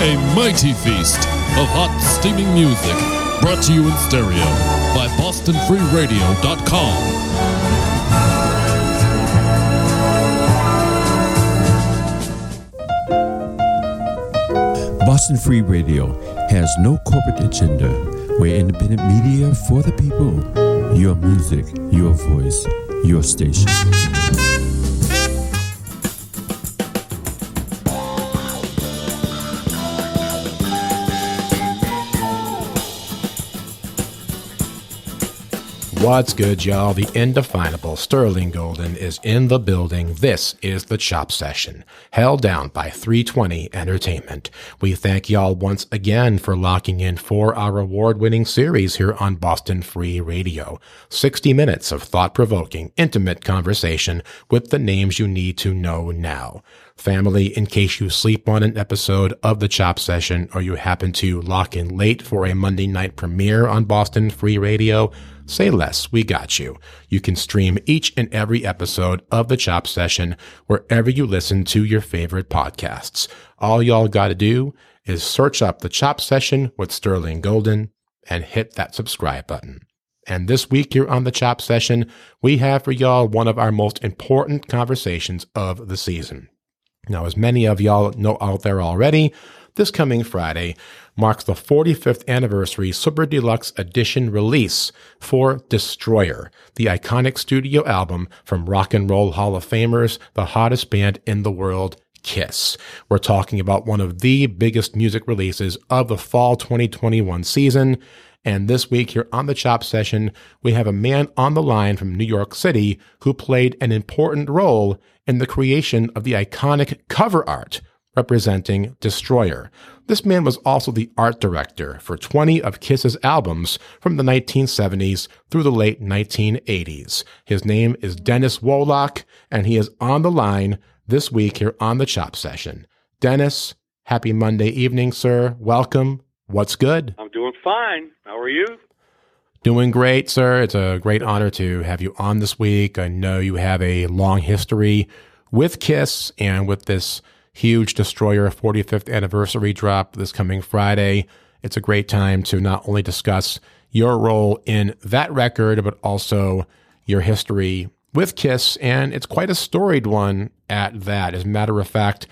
A mighty feast of hot, steaming music brought to you in stereo by BostonFreeRadio.com. Boston Free Radio has no corporate agenda. We're independent media for the people. Your music, your voice, your station. What's good, y'all? The indefinable Sterling Golden is in the building. This is the Chop Session, held down by 320 Entertainment. We thank y'all once again for locking in for our award winning series here on Boston Free Radio. 60 minutes of thought provoking, intimate conversation with the names you need to know now. Family, in case you sleep on an episode of the Chop Session or you happen to lock in late for a Monday night premiere on Boston Free Radio, Say less, we got you. You can stream each and every episode of the Chop Session wherever you listen to your favorite podcasts. All y'all gotta do is search up the Chop Session with Sterling Golden and hit that subscribe button. And this week here on the Chop Session, we have for y'all one of our most important conversations of the season. Now, as many of y'all know out there already, this coming Friday marks the 45th anniversary Super Deluxe Edition release for Destroyer, the iconic studio album from Rock and Roll Hall of Famers, the hottest band in the world, Kiss. We're talking about one of the biggest music releases of the fall 2021 season. And this week here on the Chop Session, we have a man on the line from New York City who played an important role in the creation of the iconic cover art representing Destroyer. This man was also the art director for 20 of Kiss's albums from the 1970s through the late 1980s. His name is Dennis Woloch, and he is on the line this week here on the Chop Session. Dennis, happy Monday evening, sir. Welcome. What's good? I'm doing fine. How are you? Doing great, sir. It's a great honor to have you on this week. I know you have a long history with Kiss and with this huge Destroyer 45th anniversary drop this coming Friday. It's a great time to not only discuss your role in that record, but also your history with Kiss. And it's quite a storied one at that. As a matter of fact,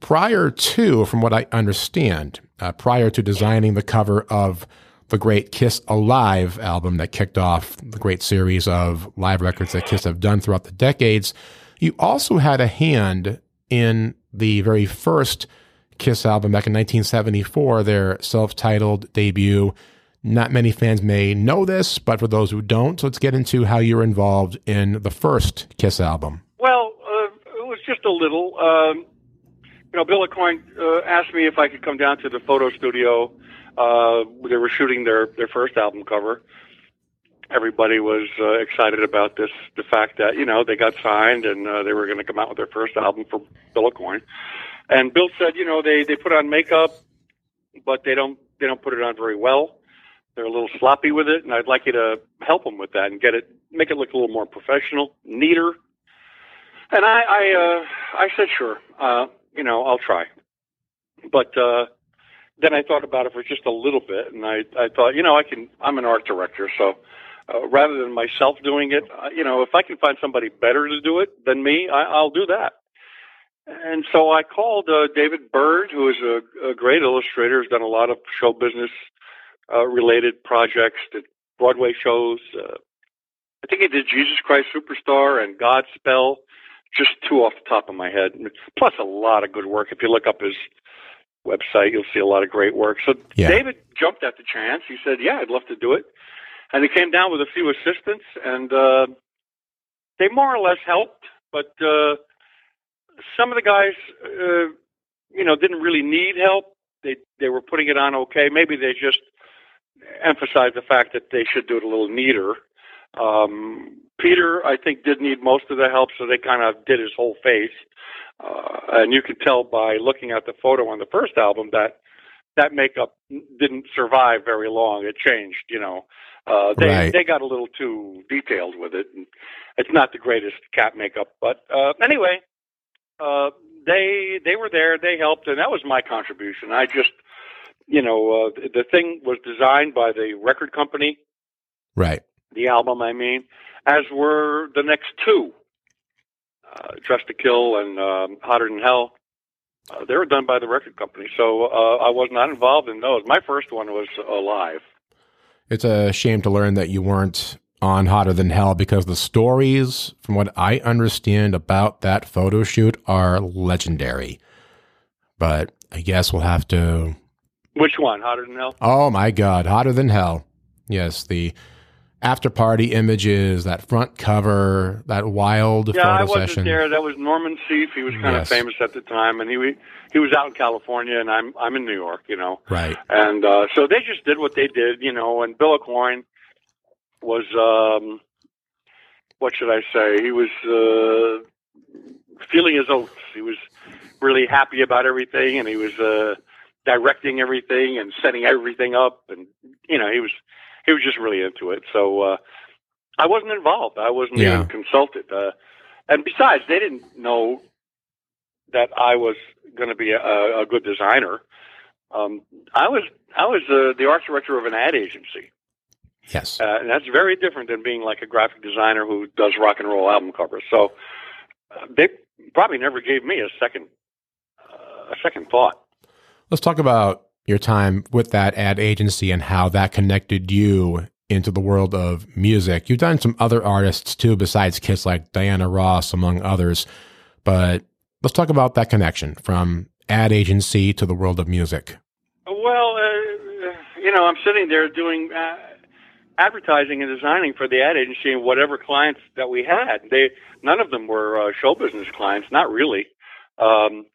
prior to, from what I understand, uh, prior to designing the cover of the great Kiss Alive album that kicked off the great series of live records that Kiss have done throughout the decades, you also had a hand in the very first Kiss album back in 1974, their self titled debut. Not many fans may know this, but for those who don't, let's get into how you're involved in the first Kiss album. Well, just a little. Um, you know, Bill Aucoin uh, asked me if I could come down to the photo studio. Uh, they were shooting their, their first album cover. Everybody was uh, excited about this, the fact that, you know, they got signed and uh, they were going to come out with their first album for Bill Aucoin. And Bill said, you know, they, they put on makeup, but they don't, they don't put it on very well. They're a little sloppy with it, and I'd like you to help them with that and get it, make it look a little more professional, neater. And I, I, uh, I said, sure, uh, you know, I'll try. But, uh, then I thought about it for just a little bit, and I, I thought, you know, I can. I'm an art director, so uh, rather than myself doing it, uh, you know, if I can find somebody better to do it than me, I, I'll do that. And so I called uh, David Byrd, who is a, a great illustrator, has done a lot of show business uh, related projects, did Broadway shows. Uh, I think he did Jesus Christ Superstar and Godspell, just two off the top of my head. Plus a lot of good work. If you look up his website, you'll see a lot of great work. So Yeah. David jumped at the chance. He said, "Yeah, I'd love to do it," and he came down with a few assistants, and uh, they more or less helped. But uh, some of the guys, uh, you know, didn't really need help. They they were putting it on okay. Maybe they just emphasized the fact that they should do it a little neater. Um, Peter, I think, did need most of the help, so they kind of did his whole face. Uh, and you could tell by looking at the photo on the first album that that makeup didn't survive very long. It changed, you know. Uh, they Right. they got a little too detailed with it. And it's not the greatest cat makeup, but uh, anyway, uh, they they were there. They helped, and that was my contribution. I just, you know, uh, the thing was designed by the record company, Right. The album. I mean, as were the next two, uh, Dress to Kill and um, Hotter Than Hell. Uh, they were done by the record company, so uh, I was not involved in those. My first one was Alive. It's a shame to learn that you weren't on Hotter Than Hell because the stories, from what I understand about that photo shoot, are legendary. But I guess we'll have to. Which one? Hotter Than Hell? Oh my God, Hotter Than Hell. Yes, the after party images, that front cover, that wild Yeah, photo I wasn't session. there. That was Norman Seeff. He was kind Yes. of famous at the time, and he he was out in California, and I'm I'm in New York, you know. Right. And uh, so they just did what they did, you know. And Bill Aucoin was, um, what should I say? He was uh, feeling his oats. He was really happy about everything, and he was uh, directing everything and setting everything up, and you know, he was he was just really into it. So uh, I wasn't involved. I wasn't Yeah. even consulted. Uh, and besides, they didn't know that I was going to be a, a good designer. Um, I was I was uh, the art director of an ad agency, Yes. uh, and that's very different than being like a graphic designer who does rock and roll album covers. So uh, they probably never gave me a second uh, a second thought. Let's talk about your time with that ad agency and how that connected you into the world of music. You've done some other artists too, besides Kiss, like Diana Ross, among others. But let's talk about that connection from ad agency to the world of music. Well, uh, you know, I'm sitting there doing uh, advertising and designing for the ad agency and whatever clients that we had. They none of them were uh, show business clients, not really. Um,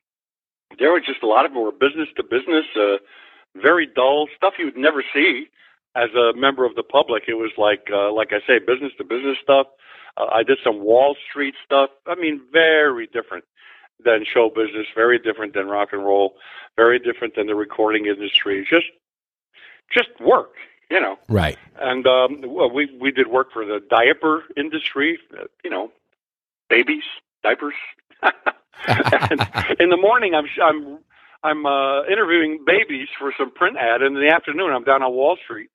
there were just a lot of them were business to business, uh, very dull stuff you would never see as a member of the public. It was like, uh, like I say, business to business stuff. Uh, I did some Wall Street stuff. I mean, very different than show business, very different than rock and roll, very different than the recording industry. Just, just work, you know. Right. And um, well, we we did work for the diaper industry, uh, you know, babies, diapers. and in the morning, I'm I'm I'm uh, interviewing babies for some print ad, and in the afternoon, I'm down on Wall Street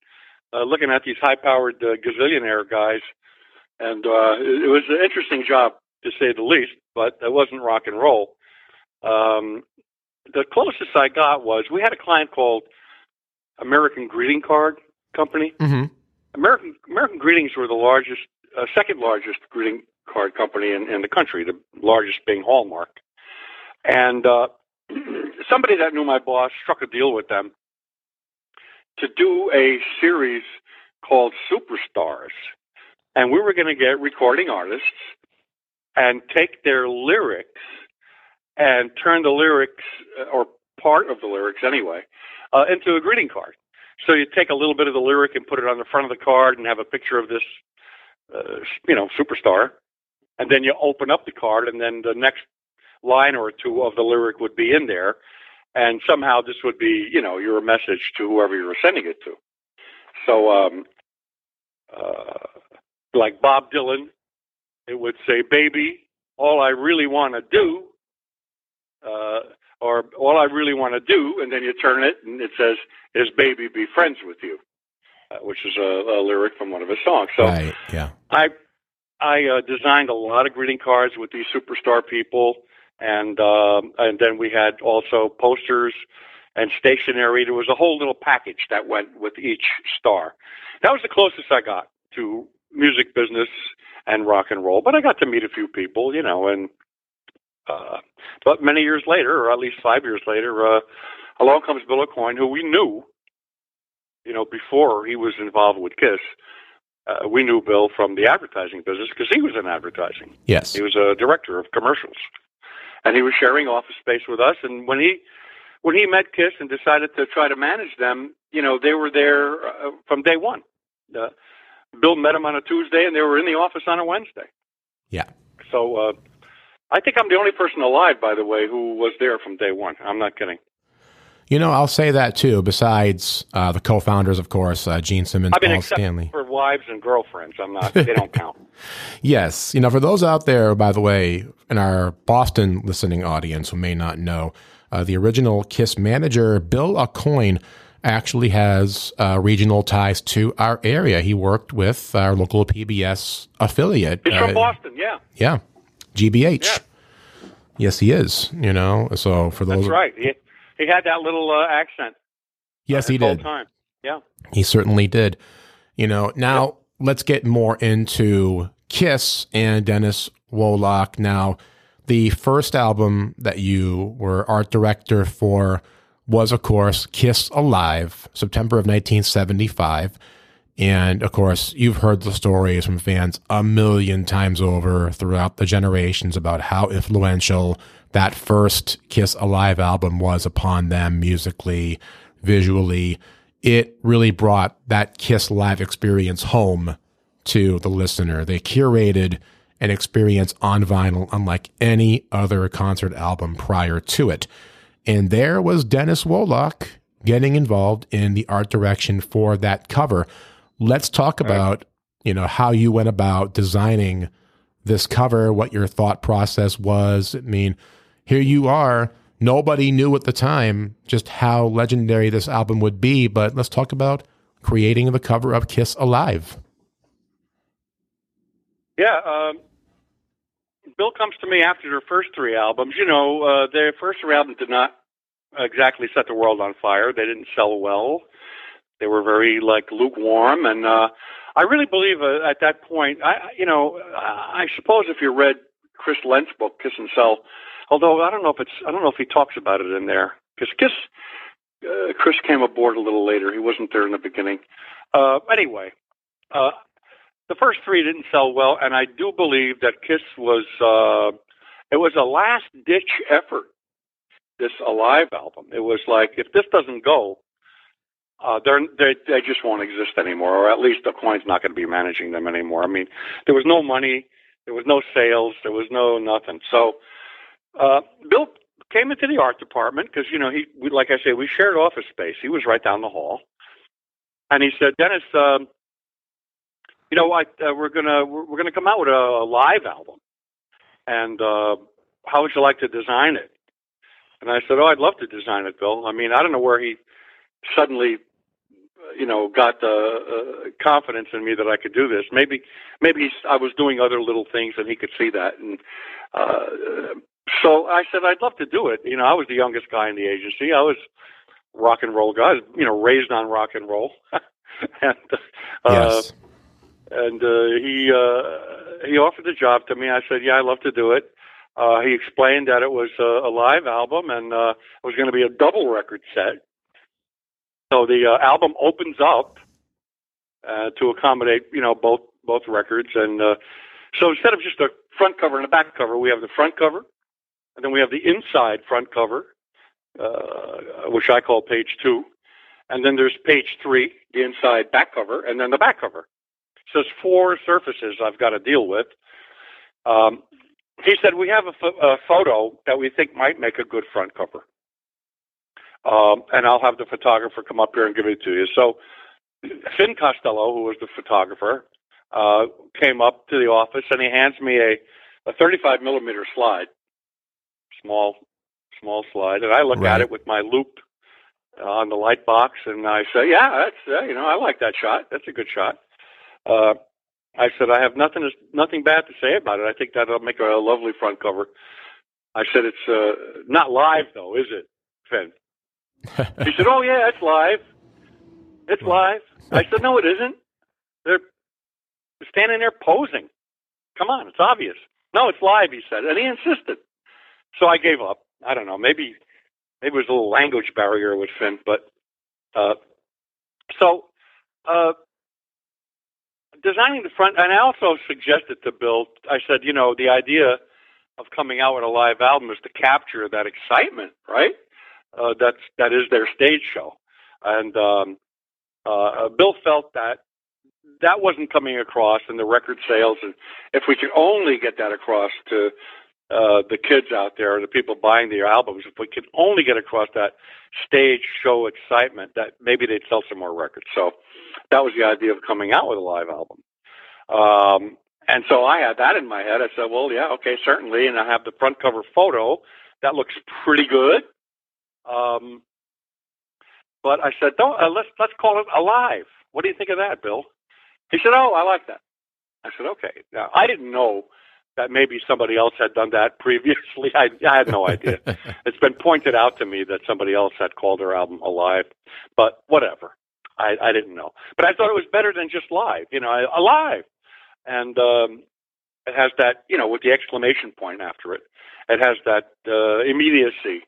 uh, looking at these high-powered uh, gazillionaire guys, and uh, it, it was an interesting job to say the least. But it wasn't rock and roll. Um, the closest I got was we had a client called American Greeting Card Company. hmm American American Greetings were the largest, uh, second largest greeting card company in, in the country, the largest being Hallmark. And uh, somebody that knew my boss struck a deal with them to do a series called Superstars, and we were going to get recording artists and take their lyrics and turn the lyrics uh, or part of the lyrics anyway uh, into a greeting card. So you take a little bit of the lyric and put it on the front of the card and have a picture of this, uh, you know, superstar. And then you open up the card, and then the next line or two of the lyric would be in there. And somehow this would be, you know, your message to whoever you were sending it to. So, um, uh, like Bob Dylan, it would say, Baby, all I really want to do, uh, or all I really want to do, and then you turn it and it says, is baby be friends with you, uh, which is a, a lyric from one of his songs. So right. Yeah. I I uh, designed a lot of greeting cards with these superstar people, and um, and then we had also posters and stationery. There was a whole little package that went with each star. That was the closest I got to music business and rock and roll. But I got to meet a few people, you know, and uh, but many years later, or at least five years later, uh, along comes Bill Aucoin, who we knew, you know, before he was involved with Kiss. Uh, we knew Bill from the advertising business because he was in advertising. Yes. He was a director of commercials, and he was sharing office space with us. And when he when he met Kiss and decided to try to manage them, you know, they were there uh, from day one. Uh, Bill met him on a Tuesday, and they were in the office on a Wednesday. Yeah. So uh, I think I'm the only person alive, by the way, who was there from day one. I'm not kidding. You know, I'll say that too. Besides uh, the co-founders, of course, uh, Gene Simmons, I've been Paul Stanley. for wives and girlfriends. I'm not. They don't count. Yes. You know, for those out there, by the way, in our Boston listening audience who may not know, uh, the original Kiss manager, Bill Aucoin, actually has uh, regional ties to our area. He worked with our local PBS affiliate. He's uh, from Boston. Yeah. Yeah. GBH. Yeah. Yes, he is. You know, so for those. That's right. He, he had that little uh, accent. Yes, uh, he did. Time. Yeah. He certainly did. You know, now let's get more into Kiss and Dennis Woloch. Now, the first album that you were art director for was, of course, Kiss Alive, September of 1975. And of course, you've heard the stories from fans a million times over throughout the generations about how influential that first Kiss Alive album was upon them musically, visually. It really brought that Kiss Live experience home to the listener. They curated an experience on vinyl unlike any other concert album prior to it. And there was Dennis Woloch getting involved in the art direction for that cover. Let's talk about, you know, how you went about designing this cover, what your thought process was. I mean, here you are. Nobody knew at the time just how legendary this album would be, but let's talk about creating the cover of Kiss Alive. Yeah. Um, Bill comes to me after their first three albums. You know, uh, their first three albums did not exactly set the world on fire. They didn't sell well. They were very like lukewarm, and uh, I really believe uh, at that point, I you know, I suppose if you read Chris Lendt's book, Kiss and Sell, although I don't know if it's I don't know if he talks about it in there because Kiss. Uh, Chris came aboard a little later. He wasn't there in the beginning. Uh, anyway, uh, the first three didn't sell well, and I do believe that Kiss was uh, it was a last ditch effort. This Alive album, it was like if this doesn't go, uh, they're, they they just won't exist anymore, or at least the coin's not going to be managing them anymore. I mean, there was no money, there was no sales, there was no nothing. So uh, Bill came into the art department because you know he, we, like I say, we shared office space. He was right down the hall, and he said, Dennis. Um, you know, uh, we're gonna we're, we're gonna come out with a, a live album, and uh, how would you like to design it? And I said, oh, I'd love to design it, Bill. I mean, I don't know where he suddenly, you know, got the uh, confidence in me that I could do this. Maybe, maybe I was doing other little things and he could see that. And uh, so I said, I'd love to do it. You know, I was the youngest guy in the agency. I was rock and roll guy. Was, you know, raised on rock and roll. and uh, Yes. and uh, he uh, he offered the job to me. I said, "Yeah, I'd love to do it." Uh, he explained that it was a, a live album and uh, it was going to be a double record set. So the uh, album opens up uh, to accommodate, you know, both both records. And uh, so instead of just a front cover and a back cover, we have the front cover, and then we have the inside front cover, uh, which I call page two, and then there's page three, the inside back cover, and then the back cover. So it's four surfaces I've got to deal with. Um, he said we have a, pho- a photo that we think might make a good front cover, um, and I'll have the photographer come up here and give it to you. So Fin Costello, who was the photographer, uh, came up to the office and he hands me a, a 35 millimeter slide, small, small slide, and I look Right. at it with my loop uh, on the light box, and I say, "Yeah, that's uh, you know, I like that shot. That's a good shot." Uh, I said, "I have nothing nothing bad to say about it. I think that'll make a lovely front cover." I said, "It's uh, not live though, is it, Fin?" He said, "Oh yeah, it's live. It's live." I said, "No, it isn't. They're standing there posing. Come on, it's obvious." No, it's live. He said, and he insisted. So I gave up. I don't know. Maybe maybe it was a little language barrier with Fin, but uh, so uh, designing the front, and I also suggested to Bill. I said, you know, the idea of coming out with a live album is to capture that excitement, right? Uh, that's that is their stage show, and um, uh, Bill felt that that wasn't coming across in the record sales, and if we could only get that across to uh, the kids out there, the people buying the albums, if we could only get across that stage show excitement, that maybe they'd sell some more records. So that was the idea of coming out with a live album. Um, and so I had that in my head. I said, well, yeah, okay, certainly. And I have the front cover photo. That looks pretty good. Um, but I said, don't, uh, let's, let's call it Alive. What do you think of that, Bill? He said, oh, I like that. I said, okay. Now, I didn't know that maybe somebody else had done that previously. I, I had no idea. it's been pointed out to me that somebody else had called their album Alive, but whatever. I, I didn't know. But I thought it was better than just live, you know, alive and um, it has that you know with the exclamation point after it. It has that uh, immediacy.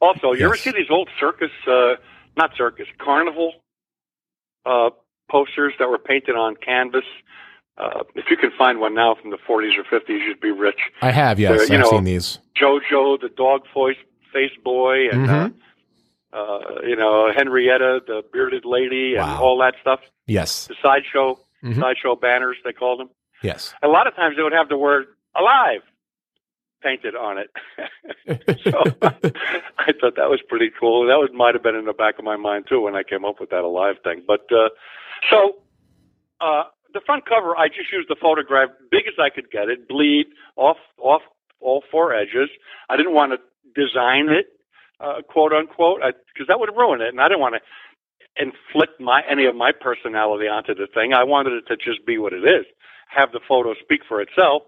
Also, you ever see these old circus, uh, not circus, carnival uh, posters that were painted on canvas? Uh, if you can find one now from the 40s or 50s, you'd be rich. I have, yes. you I've know, seen these. JoJo, the dog voice face boy, and uh, Mhm. uh, you know Henrietta, the bearded lady, and Wow. all that stuff. Yes. The sideshow, Mhm. sideshow banners they called them. Yes. a lot of times they would have the word alive painted on it. so I thought that was pretty cool. That was might have been in the back of my mind too when I came up with that alive thing. But uh, so uh, the front cover, I just used the photograph big as I could get it, bleed off off all four edges. I didn't want to design it, uh, quote unquote, because that would ruin it, and I didn't want to inflict my any of my personality onto the thing. I wanted it to just be what it is have the photo speak for itself,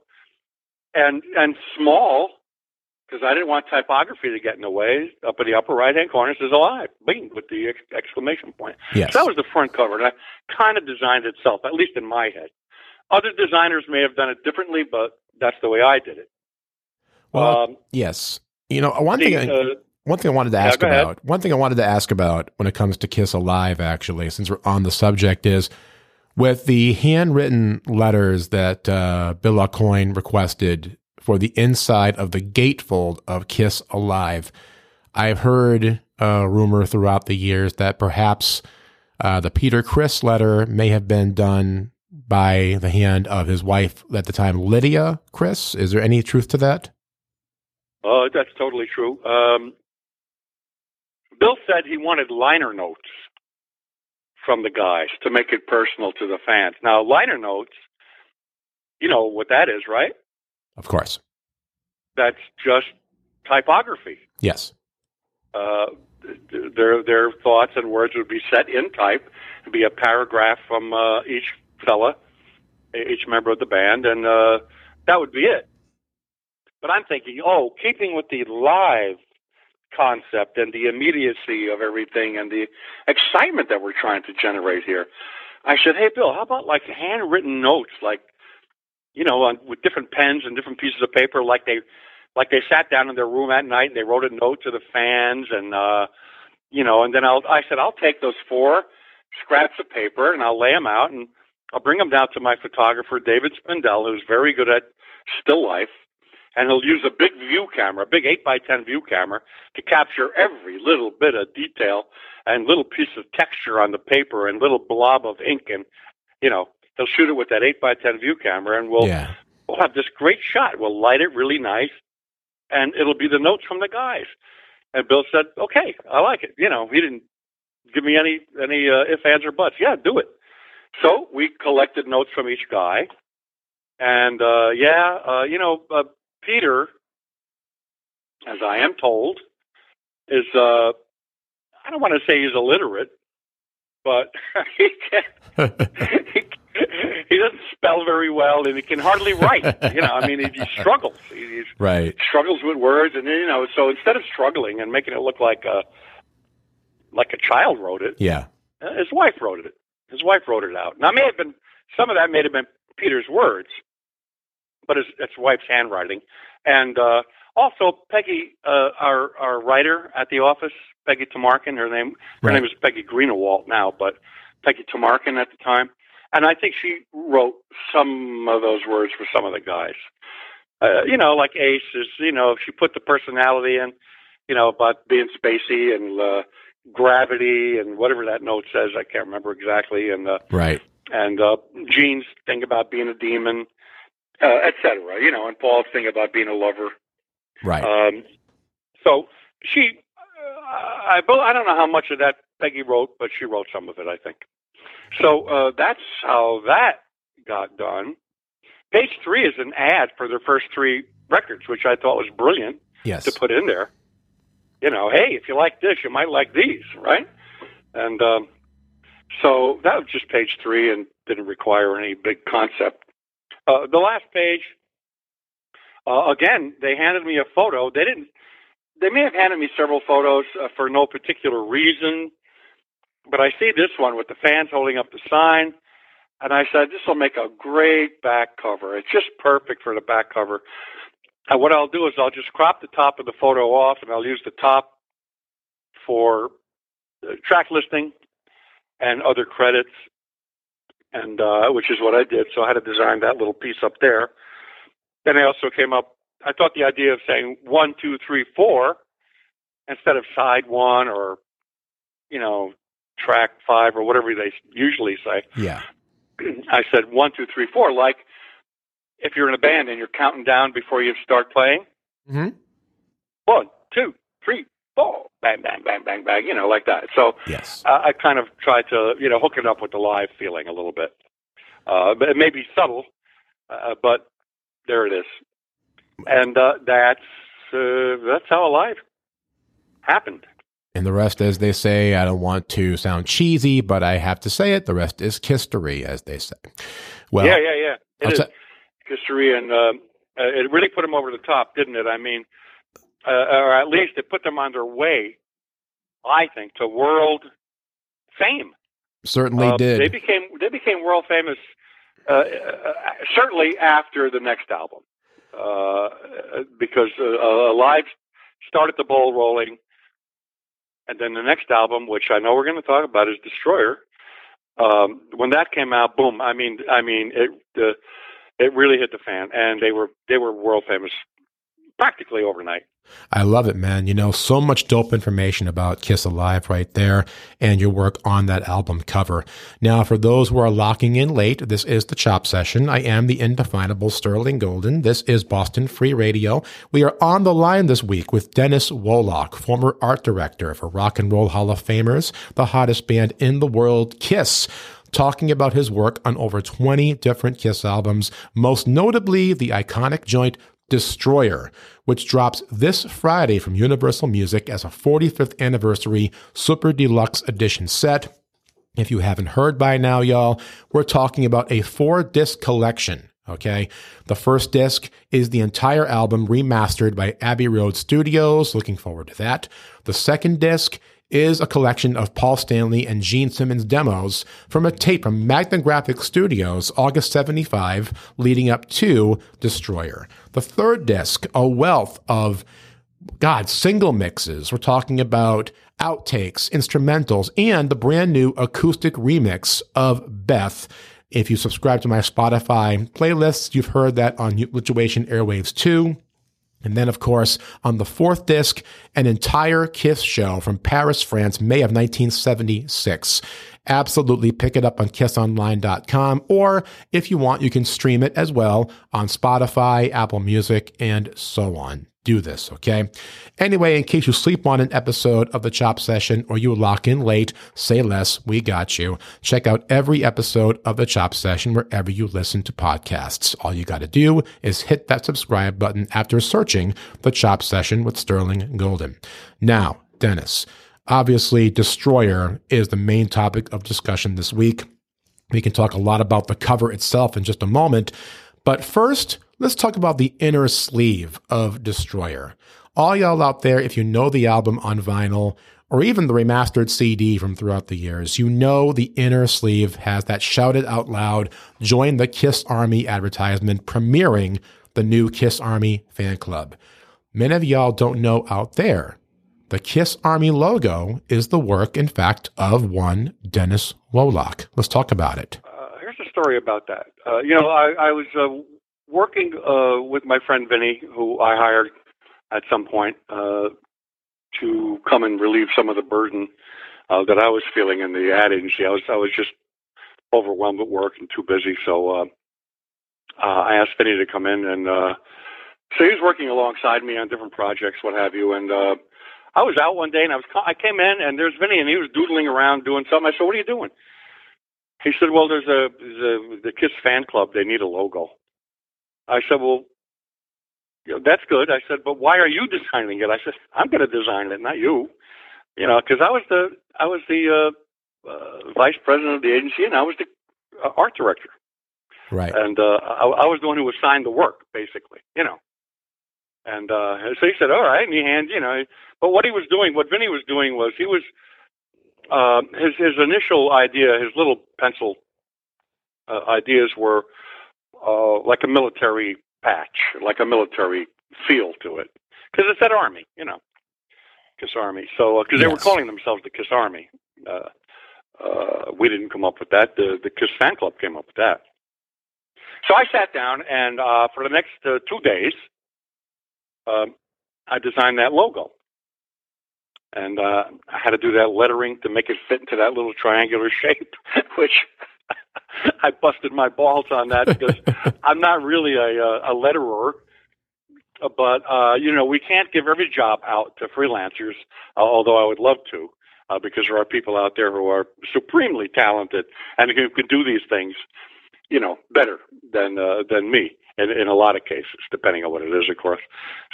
and and small because I didn't want typography to get in the way. Up in the upper right hand corner says alive, bing with the ex- exclamation point. Yes. So that was the front cover, and I kind of designed itself, at least in my head. Other designers may have done it differently, but that's the way I did it. Well, um, yes. You know, one the, thing. I, uh, One thing I wanted to Yeah, ask ahead. about, one thing I wanted to ask about when it comes to Kiss Alive, actually, since we're on the subject, is with the handwritten letters that uh, Bill Aucoin requested for the inside of the gatefold of Kiss Alive. I've heard a rumor throughout the years that perhaps uh, the Peter Criss letter may have been done by the hand of his wife at the time, Lydia Criss. Is there any truth to that? Oh, that's totally true. Um, Bill said he wanted liner notes from the guys to make it personal to the fans. Now, liner notes, you know what that is, right? Of course. That's just typography. Yes. Uh, their their thoughts and words would be set in type. It'd be a paragraph from uh, each fella, each member of the band, and uh, that would be it. But I'm thinking, oh, keeping with the live concept and the immediacy of everything and the excitement that we're trying to generate here, I said, hey, Bill, how about like handwritten notes, like you know, on, with different pens and different pieces of paper, like they like they sat down in their room at night and they wrote a note to the fans and uh you know and then I'll I said I'll take those four scraps of paper and I'll lay them out and I'll bring them down to my photographer David Spindel who's very good at still life and he'll use a big view camera, a big 8 by 10 view camera to capture every little bit of detail and little piece of texture on the paper and little blob of ink and you know he'll shoot it with that 8 by 10 view camera and we'll yeah. we'll have this great shot. We'll light it really nice, and it'll be the notes from the guys. And Bill said, "Okay, I like it." You know, he didn't give me any any uh, ifs, ands, or buts. Yeah, do it. So we collected notes from each guy, and uh, yeah, uh, you know, uh, Peter, as I am told, is uh, I don't want to say he's illiterate, but he can he, he doesn't spell very well and he can hardly write. You know, I mean, he, he struggles. He, he right. struggles with words, and you know, so instead of struggling and making it look like a like a child wrote it, Yeah. uh, his wife wrote it. His wife wrote it out. Now, it may have been some of that may have been Peter's words, but it's, his wife's handwriting, and uh, also Peggy, uh, our our writer at the office, Peggy Tamarkin. Her name her Right. name is Peggy Greenewalt now, but Peggy Tamarkin at the time, and I think she wrote some of those words for some of the guys. Uh, you know, like Ace is, you know, she put the personality in, you know, about being spacey and uh, gravity and whatever that note says. I can't remember exactly. And uh, Right. and uh, Gene's thing about being a demon, uh, et cetera. You know, and Paul's thing about being a lover. Right. Um, so she, uh, I, I don't know how much of that Peggy wrote, but she wrote some of it, I think. So uh, that's how that got done. Page three is an ad for their first three records, which I thought was brilliant Yes. to put in there. You know, hey, if you like this, you might like these, right? And um, so that was just page three and didn't require any big concept. Uh, the last page, uh, again, they handed me a photo. They didn't. They may have handed me several photos uh, for no particular reason, but I see this one with the fans holding up the sign, and I said this will make a great back cover. It's just perfect for the back cover. And what I'll do is I'll just crop the top of the photo off, and I'll use the top for uh, track listing and other credits, and uh, which is what I did. So I had to design that little piece up there. Then I also came up. I thought the idea of saying one, two, three, four, instead of side one or, you know, track five or whatever they usually say. yeah. I said one, two, three, four. Like if you're in a band and you're counting down before you start playing. hmm One, two, three, four. Bang, bang, bang, bang, bang. You know, like that. So Yes. I, I kind of tried to, you know, hook it up with the live feeling a little bit. Uh, but it may be subtle, uh, but there it is. And uh, that's uh, that's how live happened. And the rest, as they say, I don't want to sound cheesy, but I have to say it. The rest is history, as they say. Well, yeah, yeah, yeah. It is history, and um, uh, it really put them over the top, didn't it? I mean, uh, or at least it put them on their way, I think, to world fame. certainly Uh, did. They became they became world famous uh, uh, certainly after the next album uh, because uh, uh, Live started the ball rolling, and then the next album, which I know we're going to talk about, is Destroyer. Um, when that came out, boom! I mean, I mean, it uh, it really hit the fan, and they were they were world famous practically overnight. I love it, man. You know, so much dope information about Kiss Alive right there and your work on that album cover. Now, for those who are locking in late, this is the Chop Session. I am the indefinable Sterling Golden. This is Boston Free Radio. We are on the line this week with Dennis Woloch, former art director for Rock and Roll Hall of Famers, the hottest band in the world, Kiss talking about his work on over 20 different Kiss albums, most notably the iconic joint Destroyer, which drops this Friday from Universal Music as a 45th anniversary super deluxe edition set. If you haven't heard by now, y'all, we're talking about a four disc collection. Okay. The first disc is the entire album remastered by Abbey Road Studios. Looking forward to that. The second disc is a collection of Paul Stanley and Gene Simmons demos from a tape from Magna Graphics Studios, August 75, leading up to Destroyer. The third disc, a wealth of God, single mixes. We're talking about outtakes, instrumentals, and the brand new acoustic remix of Beth. If you subscribe to my Spotify playlists, you've heard that on Lituation Airwaves 2. And then, of course, on the fourth disc, an entire Kiss show from Paris, France, May of 1976. Absolutely pick it up on kissonline.com, or if you want, you can stream it as well on Spotify, Apple Music, and so on. Do this, okay? Anyway, in case you sleep on an episode of the Chop Session or you lock in late, say less, we got you. Check out every episode of the Chop Session wherever you listen to podcasts. All you got to do is hit that subscribe button after searching the Chop Session with Sterling Golden. Now, Dennis, obviously, Destroyer is the main topic of discussion this week. We can talk a lot about the cover itself in just a moment. But first, let's talk about the inner sleeve of Destroyer. All y'all out there, if you know the album on vinyl or even the remastered CD from throughout the years, you know the inner sleeve has that shouted out loud, join the Kiss Army advertisement premiering the new Kiss Army fan club. Many of y'all don't know out there. The Kiss Army logo is the work, in fact, of one Dennis Woloch. Let's talk about it. Uh, here's a story about that. Uh, you know, I, I was uh, working uh, with my friend Vinny, who I hired at some point uh, to come and relieve some of the burden uh, that I was feeling in the ad agency. I was I was just overwhelmed with work and too busy, so I asked Vinny to come in, and so he was working alongside me on different projects, what have you, and. Uh, I was out one day and I was I came in and there's Vinny and he was doodling around doing something. I said, "What are you doing?" he said, "Well, there's a, there's a the Kiss fan club. They need a logo." I said, "Well, you know, that's good." I said, "But why are you designing it?" I said, "I'm going to design it, not you." You know, because I was the I was the uh, uh, vice president of the agency, and I was the uh, art director, Right. and uh, I, I was the one who assigned the work, basically. You know, and uh, so he said, "All right," and he hands, you know. But what he was doing, what Vinny was doing, was he was uh, his his initial idea, his little pencil uh, ideas were uh, like a military patch, like a military feel to it, because it said Army, you know, Kiss Army. So because they were calling themselves the Kiss Army, uh, uh, we didn't come up with that. The the Kiss fan club came up with that. So I sat down and uh, for the next uh, two days, um, I designed that logo. And uh, I had to do that lettering to make it fit into that little triangular shape, which I busted my balls on that because I'm not really a, a, a letterer. Uh, But uh, you know, we can't give every job out to freelancers, uh, although I would love to, uh, because there are people out there who are supremely talented and who can do these things, you know, better than uh, than me in, in a lot of cases, depending on what it is, of course.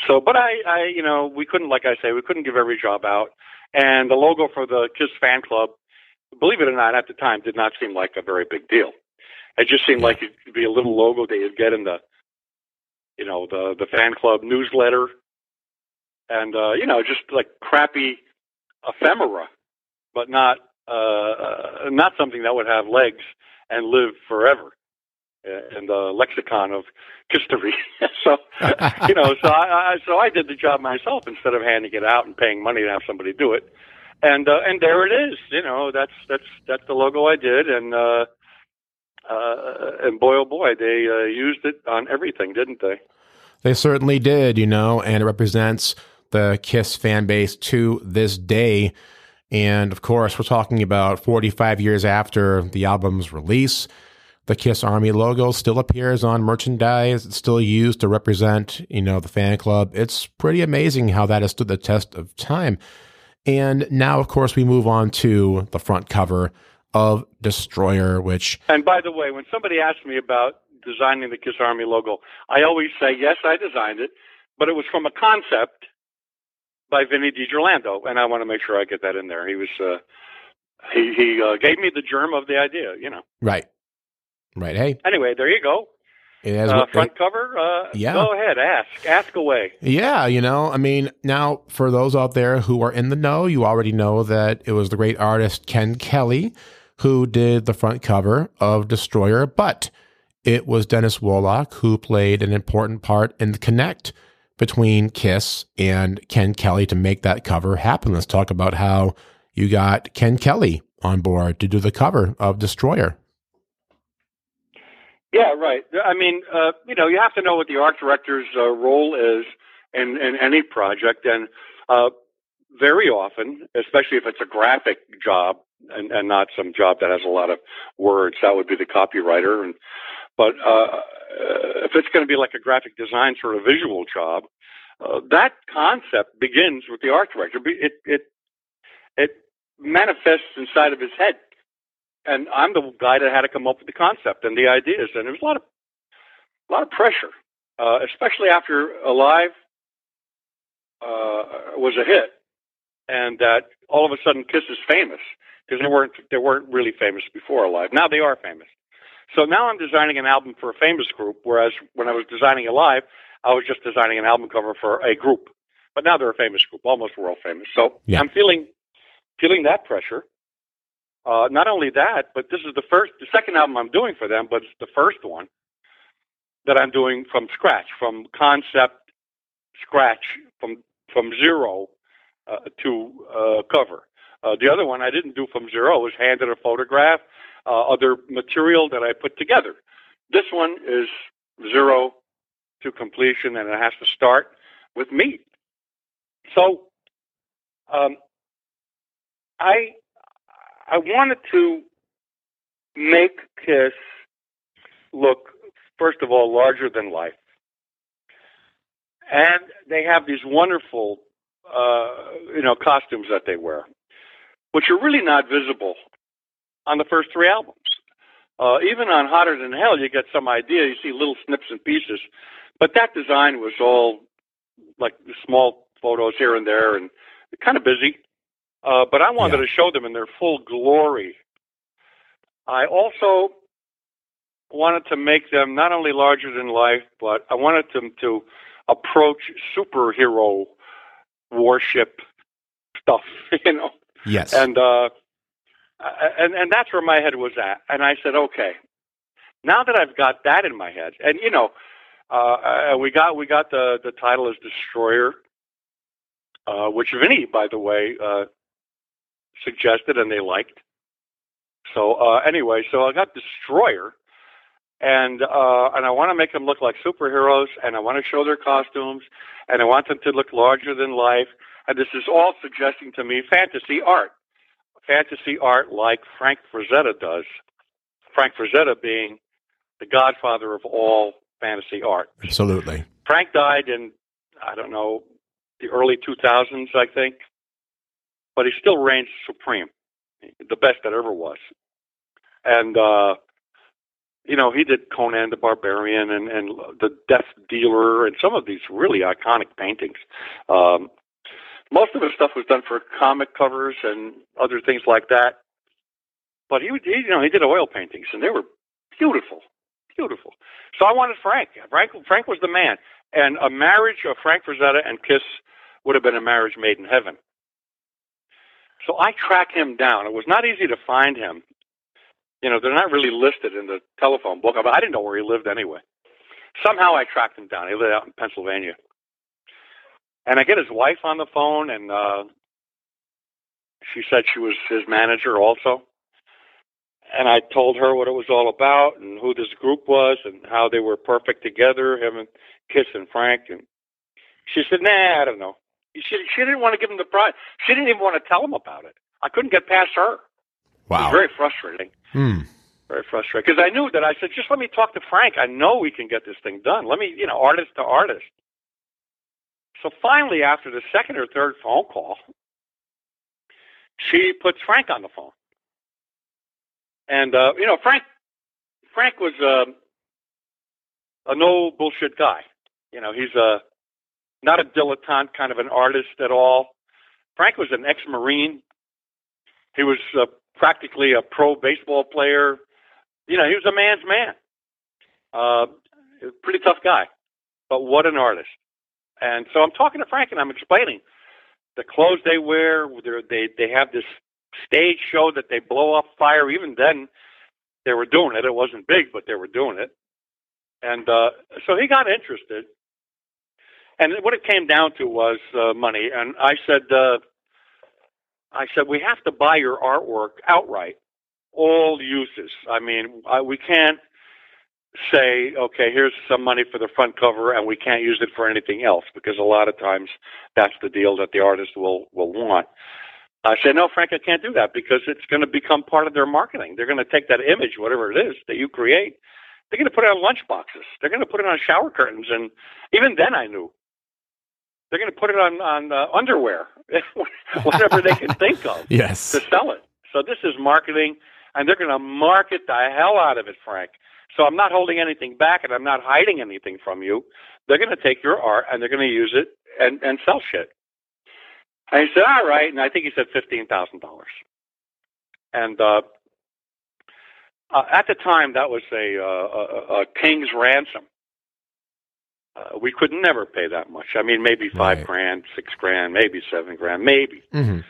So, but I, I, you know, we couldn't, like I say, we couldn't give every job out, and the logo for the Kiss fan club, believe it or not, at the time, did not seem like a very big deal. It just seemed like it could be a little logo that you'd get in the, you know, the the fan club newsletter, and uh, you know, just like crappy ephemera, but not uh, uh, not something that would have legs and live forever uh, in the lexicon of history. so you know, so I, I so I did the job myself instead of handing it out and paying money to have somebody do it. And uh, and there it is. You know, that's that's that's the logo I did, and uh, uh, and boy oh boy, they uh, used it on everything, didn't they? They certainly did, you know, and it represents the Kiss fan base to this day. And of course, we're talking about 45 years after the album's release. The Kiss Army logo still appears on merchandise. It's still used to represent, you know, the fan club. It's pretty amazing how that has stood the test of time. And now, of course, we move on to the front cover of Destroyer, which And by the way, when somebody asks me about designing the Kiss Army logo, I always say yes, I designed it, but it was from a concept by Vinny DiGirlando, and I want to make sure I get that in there. He was uh, he he uh, gave me the germ of the idea, you know. right, right. Hey, Anyway, there you go. it has Uh, front cover. Uh, Yeah. Go ahead, ask ask away. Yeah, you know, I mean, now for those out there who are in the know, you already know that it was the great artist Ken Kelly who did the front cover of Destroyer, but it was Dennis Woloch who played an important part in the connect between Kiss and Ken Kelly to make that cover happen. Let's talk about how you got Ken Kelly on board to do the cover of Destroyer. Yeah, right. I mean, uh, you know, you have to know what the art director's uh, role is in, in any project, and uh, very often, especially if it's a graphic job and, and not some job that has a lot of words, that would be the copywriter. And but uh, if it's going to be like a graphic design sort of visual job, uh, that concept begins with the art director. It it it manifests inside of his head and I'm the guy that had to come up with the concept and the ideas, and there was a lot of a lot of pressure, uh, especially after Alive uh, was a hit, and that all of a sudden Kiss is famous because they weren't they weren't really famous before Alive. Now they are famous. So now I'm designing an album for a famous group, whereas when I was designing Alive, I was just designing an album cover for a group. But now they're a famous group, almost world famous. So Yeah. I'm feeling feeling that pressure. Uh, not only that, but this is the first, the second album I'm doing for them, but it's the first one that I'm doing from scratch, from concept, scratch, from from zero uh, to uh, cover. Uh, the other one I didn't do from zero; was handed a photograph, uh, other material that I put together. This one is zero to completion, and it has to start with me. So, um, I I wanted to make Kiss look, first of all, larger than life. And they have these wonderful, uh, you know, costumes that they wear, which are really not visible on the first three albums. Uh, even on Hotter Than Hell, you get some idea. You see little snips and pieces, but that design was all like small photos here and there, and kind of busy. Uh, but I wanted Yeah. to show them in their full glory. I also wanted to make them not only larger than life, but I wanted them to approach superhero warship stuff, you know. Yes. And uh, and and that's where my head was at. And I said, okay, now that I've got that in my head, and you know, uh, we got we got the the title as Destroyer, uh, which Vinny, by the way, uh, suggested and they liked. So uh, anyway, so I got Destroyer, and uh, and I want to make them look like superheroes, and I want to show their costumes, and I want them to look larger than life. And this is all suggesting to me fantasy art, fantasy art like Frank Frazetta does. Frank Frazetta being the godfather of all fantasy art. Absolutely. Frank died in I don't know the early 2000s, I think, but he still reigns supreme, the best that ever was. And uh, you know, he did Conan the Barbarian and and the Death Dealer and some of these really iconic paintings. Um, most of his stuff was done for comic covers and other things like that. But he, he you know, he did oil paintings and they were beautiful, beautiful. So I wanted Frank. Frank Frank was the man. And a marriage of Frank Frazetta and Kiss would have been a marriage made in heaven. So I tracked him down. It was not easy to find him. You know, they're not really listed in the telephone book. I didn't know where he lived anyway. Somehow I tracked him down. He lived out in Pennsylvania. And I get his wife on the phone, and uh, she said she was his manager also. And I told her what it was all about and who this group was and how they were perfect together, him and Kiss and Frank. And she said, "Nah, I don't know." She she didn't want to give him the prize. She didn't even want to tell him about it. I couldn't get past her. Wow. very frustrating. Hmm. Very frustrating because I knew that I said, "Just let me talk to Frank. I know we can get this thing done. Let me, you know, artist to artist." So finally, after the second or third phone call, she puts Frank on the phone. And uh, you know, Frank Frank was uh, a no bullshit guy. You know, he's a not a dilettante kind of an artist at all. Frank was an ex-marine. He was uh, practically a pro baseball player. You know, he was a man's man. Uh, pretty tough guy, but what an artist. And so I'm talking to Frank and I'm explaining the clothes they wear. They they have this stage show that they blow up fire. Even then, they were doing it. It wasn't big, but they were doing it. And uh, so he got interested. And what it came down to was uh, money. And I said, uh, I said, we have to buy your artwork outright, all uses. I mean, I, we can't say, okay, here's some money for the front cover, and we can't use it for anything else because a lot of times that's the deal that the artist will will want. I said, no, Frank, I can't do that because it's going to become part of their marketing. They're going to take that image, whatever it is that you create, they're going to put it on lunch boxes. They're going to put it on shower curtains, and even then, I knew they're going to put it on on uh, underwear, whatever they can think of Yes. to sell it. So this is marketing, and they're going to market the hell out of it, Frank. So I'm not holding anything back, and I'm not hiding anything from you. They're going to take your art and they're going to use it and and sell shit. And he said, "All right," and I think he said fifteen thousand dollars. And uh, uh, at the time, that was a, uh, a, a king's ransom. Uh, we could never pay that much. I mean, maybe five Right. grand, six grand, maybe seven grand, maybe hmm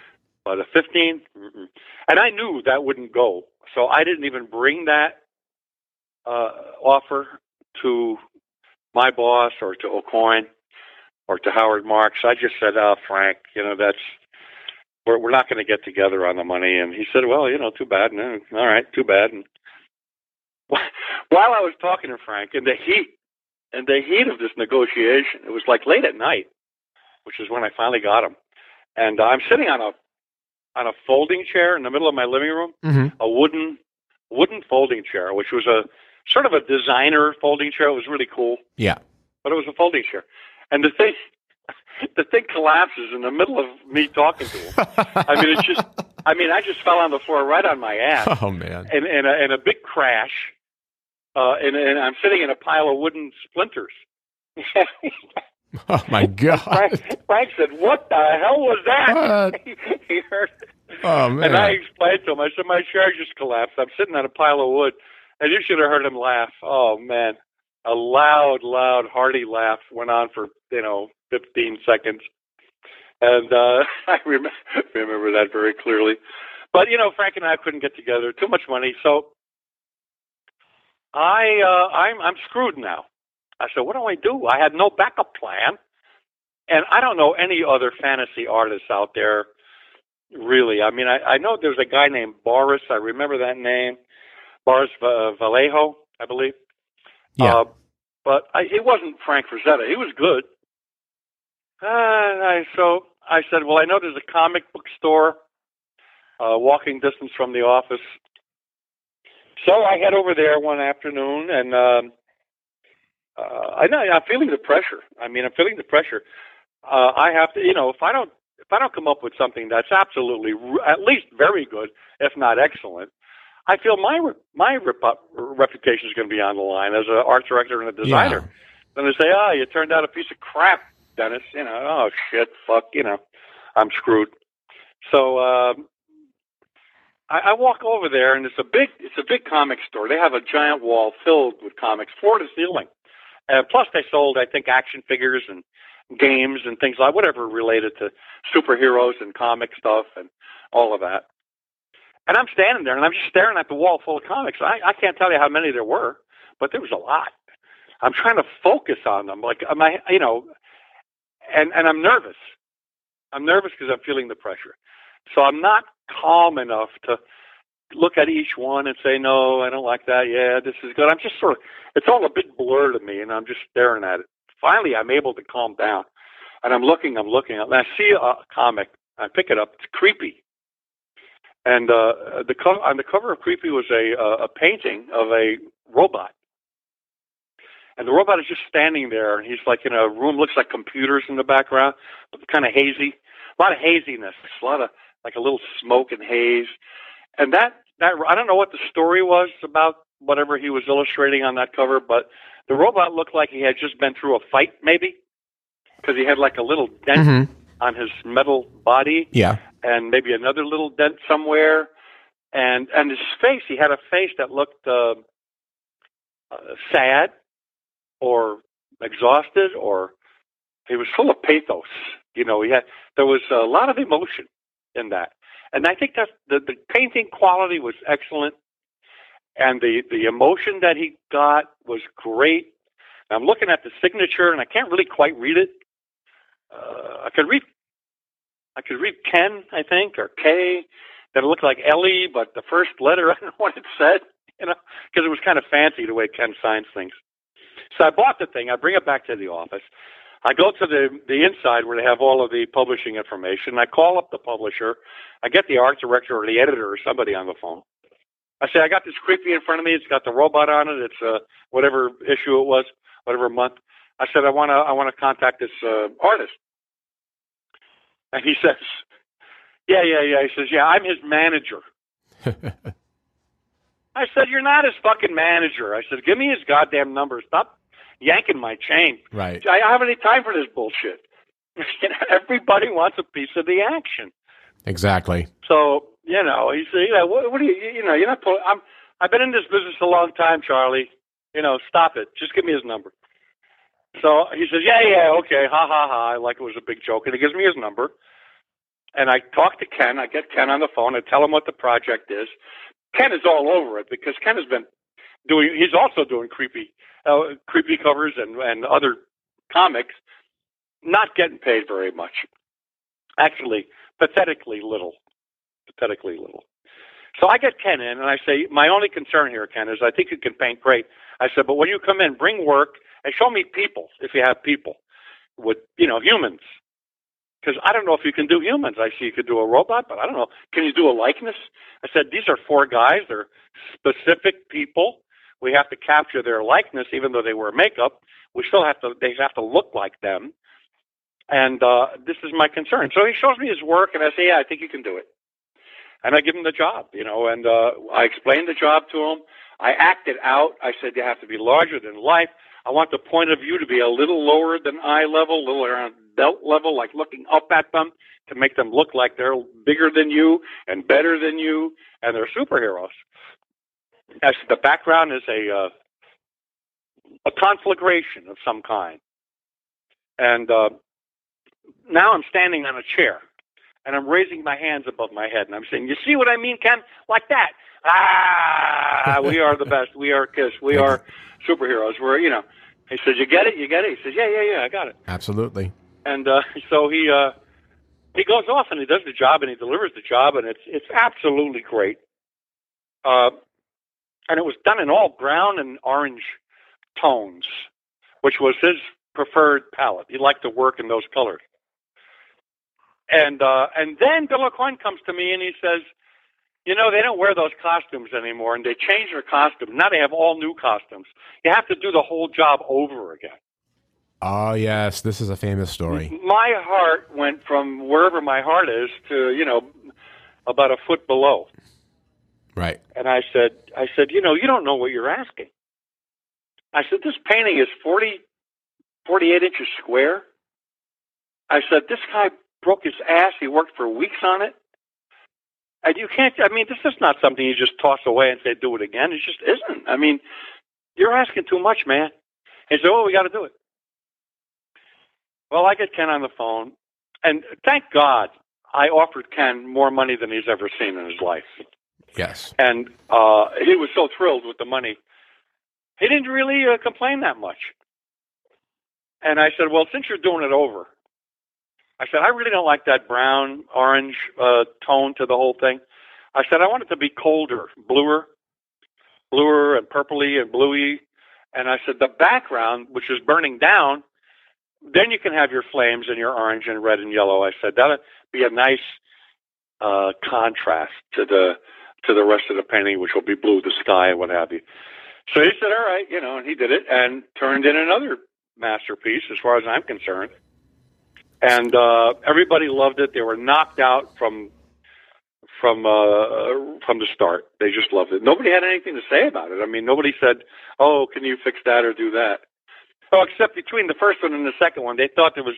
but a 15 mm-mm. and i knew that wouldn't go so i didn't even bring that uh, offer to my boss or to Aucoin or to Howard Marks. I just said, "Oh, Frank, you know that's we're we're not going to get together on the money." And he said, "Well, you know, too bad. No, all right, too bad." And while I was talking to Frank in the heat, in the heat of this negotiation, it was like late at night, which is when I finally got him. And uh, I'm sitting on a on a folding chair in the middle of my living room hmm a wooden wooden folding chair, which was a sort of a designer folding chair. It was really cool, Yeah. but it was a folding chair. And the thing the thing collapses in the middle of me talking to him. I mean, it's just. I mean, I just fell on the floor right on my ass, Oh man. and and a, and a big crash, uh, and and I'm sitting in a pile of wooden splinters. Oh my god. Frank, Frank said, "What the hell was that?" He heard. Oh man. And I explained to him. I said, "My chair just collapsed. I'm sitting on a pile of wood." And you should have heard him laugh. Oh man, a loud, loud, hearty laugh went on for you know 15 seconds, and uh, I rem- remember that very clearly. But you know, Frank and I couldn't get together. Too much money, so I uh, I'm I'm screwed now. I said, what do I do? I had no backup plan, and I don't know any other fantasy artists out there. Really, I mean, I, I know there's a guy named Boris. I remember that name, Boris Va- Vallejo, I believe. Yeah. Uh, but I, it wasn't Frank Frazetta. He was good. Uh, I, so I said, well, I know there's a comic book store uh, walking distance from the office. So I head over there one afternoon, and um, uh, I know I'm feeling the pressure. I mean, I'm feeling the pressure. Uh, I have to, you know, if I don't, if I don't come up with something that's absolutely, at least very good, if not excellent, I feel my re- my rep- reputation is going to be on the line as an art director and a designer. Then they say, "Oh, you turned out a piece of crap, Dennis." You know, oh shit, fuck, you know, I'm screwed. So um, I, I walk over there, and it's a big, it's a big comic store. They have a giant wall filled with comics, floor to ceiling. Uh, plus, they sold, I think, action figures and games and things like whatever related to superheroes and comic stuff and all of that. And I'm standing there, and I'm just staring at the wall full of comics. I, I can't tell you how many there were, but there was a lot. I'm trying to focus on them, like am I, you know, and and I'm nervous. I'm nervous because I'm feeling the pressure. So I'm not calm enough to look at each one and say, no, I don't like that. Yeah, this is good. I'm just sort of, it's all a big blur to me, and I'm just staring at it. Finally, I'm able to calm down, and I'm looking, I'm looking, and I see a comic. I pick it up. It's creepy. And uh, the co- on the cover of Creepy was a uh, a painting of a robot, and the robot is just standing there. And he's like in a room, looks like computers in the background, kind of hazy, a lot of haziness, a lot of like a little smoke and haze. And that that I don't know what the story was about whatever he was illustrating on that cover, but the robot looked like he had just been through a fight, maybe, because he had like a little dent Mhm. on his metal body Yeah. and maybe another little dent somewhere. And and his face, he had a face that looked uh, uh, sad or exhausted, or he was full of pathos. You know, he had there was a lot of emotion in that, and I think that the the painting quality was excellent, and the the emotion that he got was great. I'm looking at the signature, and I can't really quite read it. Uh, I could read I could read Ken, I think, or K. That it looked like Ellie, but the first letter, I don't know what it said, you know, because it was kind of fancy the way Ken signs things. So I bought the thing. I bring it back to the office. I go to the the inside where they have all of the publishing information. I call up the publisher. I get the art director or the editor or somebody on the phone. I say, I got this creepy in front of me. It's got the robot on it. It's uh, whatever issue it was, whatever month. I said, I want to I want to contact this uh, artist. And he says, Yeah, yeah, yeah. He says, Yeah, I'm his manager. I said, You're not his fucking manager. I said, Give me his goddamn number. Stop yanking my chain. Right. I don't have any time for this bullshit. You know, Everybody wants a piece of the action. Exactly. So, you know, he said, you know, what, what do you, you know, you're not, pulling- I'm, I've been in this business a long time, Charlie. You know, stop it. Just give me his number. So he says, yeah, yeah, okay, ha, ha, ha. Like it was a big joke. And he gives me his number. And I talk to Ken. I get Ken on the phone. I tell him what the project is. Ken is all over it because Ken has been doing, he's also doing creepy, uh, creepy covers and, and other comics, not getting paid very much. Actually, pathetically little. Pathetically little. So I get Ken in and I say, my only concern here, Ken, is I think you can paint great. I said, but when you come in, bring work and show me people if you have people with, you know, humans. Because I don't know if you can do humans. I see you could do a robot, but I don't know. Can you do a likeness? I said, these are four guys. They're specific people. We have to capture their likeness, even though they wear makeup. We still have to, they have to look like them. And uh, this is my concern. So he shows me his work, and I say, yeah, I think you can do it. And I give him the job, you know, and uh, I explained the job to him. I acted out. I said, you have to be larger than life. I want the point of view to be a little lower than eye level, a little around belt level, like looking up at them to make them look like they're bigger than you and better than you, and they're superheroes. As the background is a uh, a conflagration of some kind, and uh, now I'm standing on a chair, and I'm raising my hands above my head, and I'm saying, "You see what I mean, Ken? Like that." Ah, we are the best. We are Kiss. We are superheroes. We're you know. He says, "You get it? You get it?" He says, "Yeah, yeah, yeah. I got it." Absolutely. And uh, so he uh, he goes off and he does the job and he delivers the job and it's it's absolutely great. Uh, and it was done in all brown and orange tones, which was his preferred palette. He liked to work in those colors. And uh, and then Bill Aucoin comes to me and he says, you know, they don't wear those costumes anymore, and they change their costumes. Now they have all new costumes. You have to do the whole job over again. Oh yes, this is a famous story. My heart went from wherever my heart is to you know about a foot below. Right. And I said, I said, you know, you don't know what you're asking. I said, this painting is 40, 48 inches square. I said, this guy broke his ass. He worked for weeks on it. And you can't, I mean, this is not something you just toss away and say, do it again. It just isn't. I mean, you're asking too much, man. He said, oh, we got to do it. Well, I get Ken on the phone, and thank God I offered Ken more money than he's ever seen in his life. Yes. And uh, he was so thrilled with the money. He didn't really uh, complain that much. And I said, well, since you're doing it over, I said, I really don't like that brown orange uh, tone to the whole thing. I said, I want it to be colder, bluer, bluer and purpley and bluey. And I said, the background, which is burning down, then you can have your flames and your orange and red and yellow. I said that'd be a nice uh, contrast to the to the rest of the painting, which will be blue, the sky, and what have you. So he said, "All right," you know, and he did it and turned in another masterpiece, as far as I'm concerned. And uh, everybody loved it. They were knocked out from from uh, from the start. They just loved it. Nobody had anything to say about it. I mean, nobody said, "Oh, can you fix that or do that?" Oh, except between the first one and the second one, they thought there was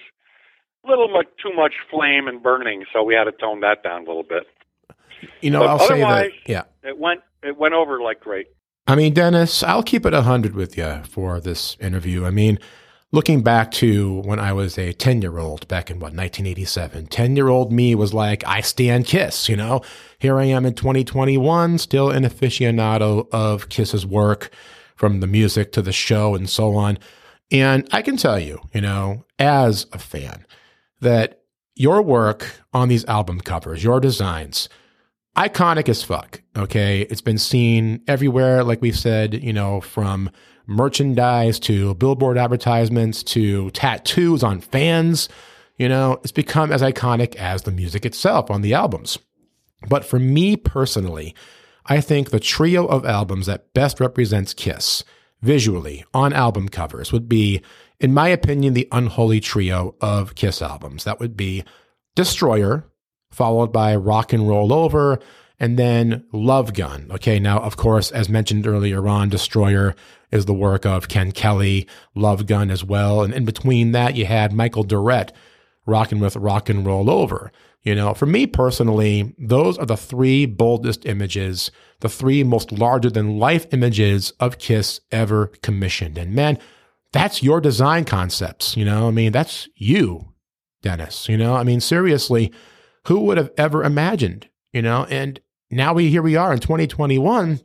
a little much too much flame and burning, so we had to tone that down a little bit. You know, But I'll say that. Yeah. It went it went over like great. I mean, Dennis, I'll keep it 100 with you for this interview. I mean, looking back to when I was a 10 year old back in what, 1987, 10 year old me was like, I stand Kiss, you know? Here I am in 2021, still an aficionado of Kiss's work from the music to the show and so on. And I can tell you, you know, as a fan, that your work on these album covers, your designs, iconic as fuck. Okay. It's been seen everywhere, like we've said, you know, from merchandise to billboard advertisements to tattoos on fans. You know, it's become as iconic as the music itself on the albums. But for me personally, I think the trio of albums that best represents Kiss visually on album covers would be, in my opinion, the unholy trio of Kiss albums. That would be Destroyer, followed by Rock and Roll Over, and then Love Gun. Okay, now, of course, as mentioned earlier on, Destroyer is the work of Ken Kelly, Love Gun as well. And in between that, you had Michael Doret rocking with Rock and Roll Over. You know, for me personally, those are the three boldest images, the three most larger than life images of Kiss ever commissioned. And man, that's your design concepts. You know, I mean, that's you, Dennis. You know, I mean, seriously, who would have ever imagined, you know? And now we here we are in 2021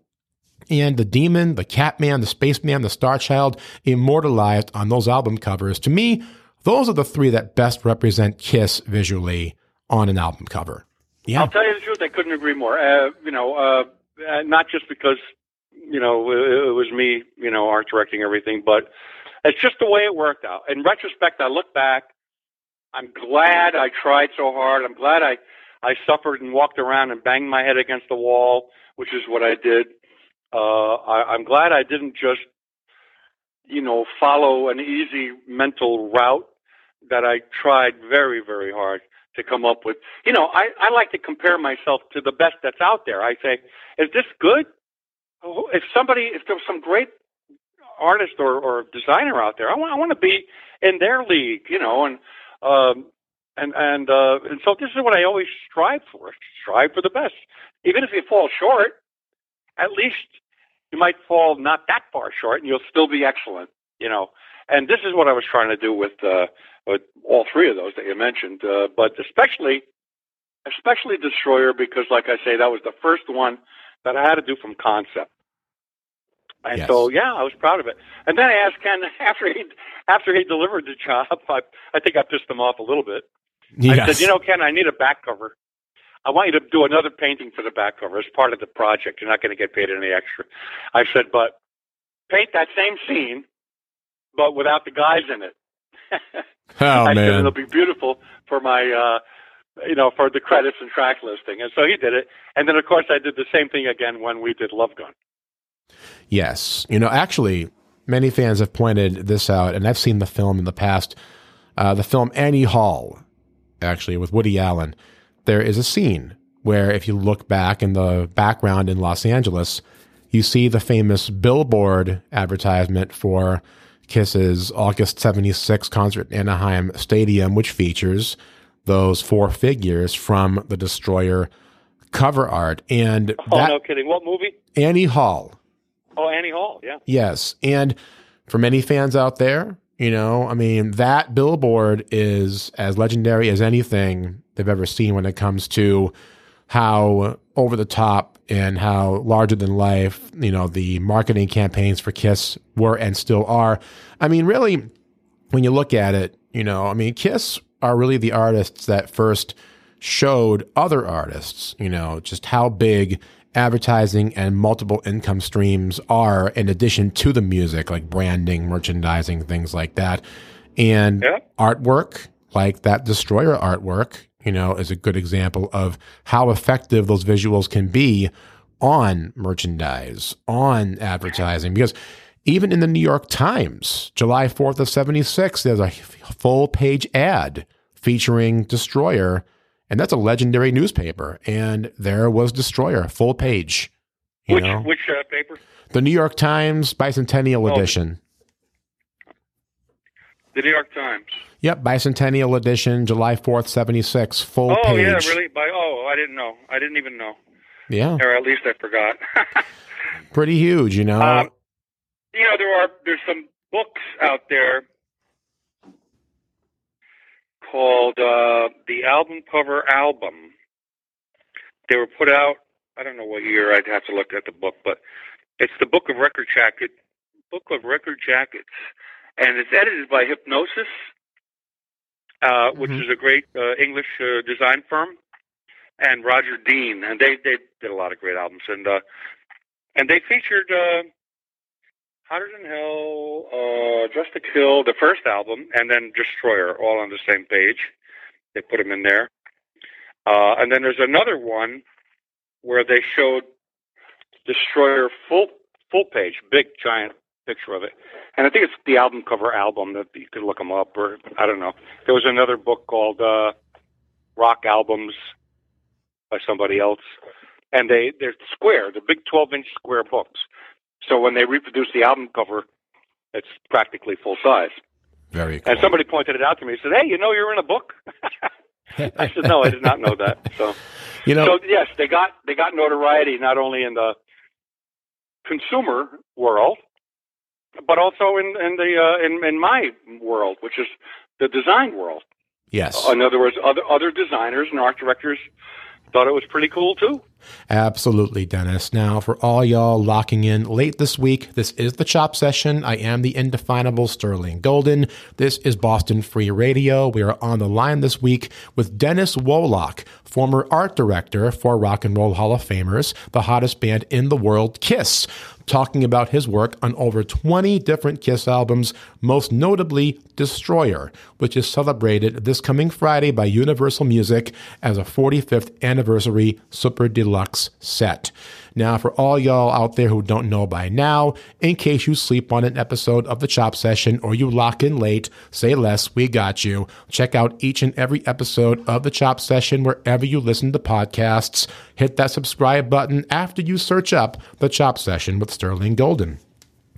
and the demon, the Catman, the Spaceman, the Star Child immortalized on those album covers. To me, those are the three that best represent Kiss visually on an album cover. Yeah. I'll tell you the truth, I couldn't agree more. Uh, you know, uh, uh, not just because you know it, it was me, you know, art directing everything, but it's just the way it worked out. In retrospect, I look back. I'm glad I tried so hard. I'm glad I I suffered and walked around and banged my head against the wall, which is what I did. Uh, I, I'm glad I didn't just, you know, follow an easy mental route that I tried very, very hard to come up with. You know, I, I like to compare myself to the best that's out there. I say, is this good? If somebody, if there's some great artist or, or designer out there, I want, I want to be in their league, you know, and, um, and, and, uh, and so this is what I always strive for. Strive for the best. Even if you fall short, at least you might fall not that far short and you'll still be excellent, you know. And this is what I was trying to do with, uh, with all three of those that you mentioned, uh, but especially, especially Destroyer because, like I say, that was the first one that I had to do from concept. And Yes. so, yeah, I was proud of it. And then I asked Ken after he after he delivered the job. I, I think I pissed him off a little bit. I said, you know, Ken, I need a back cover. I want you to do another painting for the back cover as part of the project. You're not going to get paid any extra. I said, but paint that same scene, but without the guys in it. oh I said man. it'll be beautiful for my, uh, you know, for the credits and track listing. And so he did it. And then, of course, I did the same thing again when we did Love Gun. Yes. You know, actually, many fans have pointed this out, and I've seen the film in the past. Uh, the film Annie Hall, actually, with Woody Allen, there is a scene where, if you look back in the background in Los Angeles, you see the famous billboard advertisement for Kiss's August 76 concert in Anaheim Stadium, which features those four figures from the Destroyer cover art. And Oh, that no kidding. What movie? Annie Hall, Oh, Annie Hall. Yeah. Yes. And for many fans out there, you know, I mean, that billboard is as legendary as anything they've ever seen when it comes to how over the top and how larger than life, you know, the marketing campaigns for Kiss were and still are. I mean, really, when you look at it, you know, I mean, Kiss are really the artists that first showed other artists, you know, just how big advertising and multiple income streams are in addition to the music, like branding, merchandising, things like that. And Yeah. artwork, like that Destroyer artwork, you know, is a good example of how effective those visuals can be on merchandise, on advertising. Because even in the New York Times, July 4th of 76, there's a full page ad featuring Destroyer. And that's a legendary newspaper. And there was Destroyer, full page. You Which know, which uh, paper? the New York Times bicentennial Oh. edition. The New York Times. Yep, bicentennial edition, July 4th, 76, full page. Oh page. yeah, really? By oh, I didn't know. I didn't even know, Yeah, or at least I forgot. pretty huge, you know. Um, you know, there are there's some books out there called uh, the album cover album. They were put out. I don't know what year. I'd have to look at the book, but it's the book of record jacket, book of record jackets, and it's edited by Hipgnosis, uh, which Mhm. is a great uh, English uh, design firm, and Roger Dean, and they they did a lot of great albums, and uh, and they featured. Uh, Hotter Than Hell, uh, Dressed to Kill, the first album, and then Destroyer, all on the same page. They put them in there. Uh, and then there's another one where they showed Destroyer full full page, big giant picture of it. And I think it's the album cover album that you could look them up, or I don't know. There was another book called uh, Rock Albums by somebody else, and they they're square, the big 12 inch square books. So when they reproduce the album cover, it's practically full size. Very cool. And somebody pointed it out to me. Said, "Hey, you know you're in a book." I said, "No, I did not know that." So, you know, so yes, they got they got notoriety not only in the consumer world, but also in in the uh, in in my world, which is the design world. yes. In other words, other other designers and art directors thought it was pretty cool too. Absolutely, Dennis. Now, for all y'all locking in late this week, this is the Chop Session. I am the indefinable Sterling Golden. This is Boston Free Radio. We are on the line this week with Dennis Woloch, former art director for Rock and Roll Hall of Famers, the hottest band in the world, Kiss, talking about his work on over 20 different Kiss albums, most notably Destroyer, which is celebrated this coming Friday by Universal Music as a 45th anniversary Super Deluxe set. Now, for all y'all out there who don't know by now, in case you sleep on an episode of the Chop Session or you lock in late, say less, we got you. Check out each and every episode of the Chop Session wherever you listen to podcasts. Hit that subscribe button after you search up the Chop Session with Sterling Golden.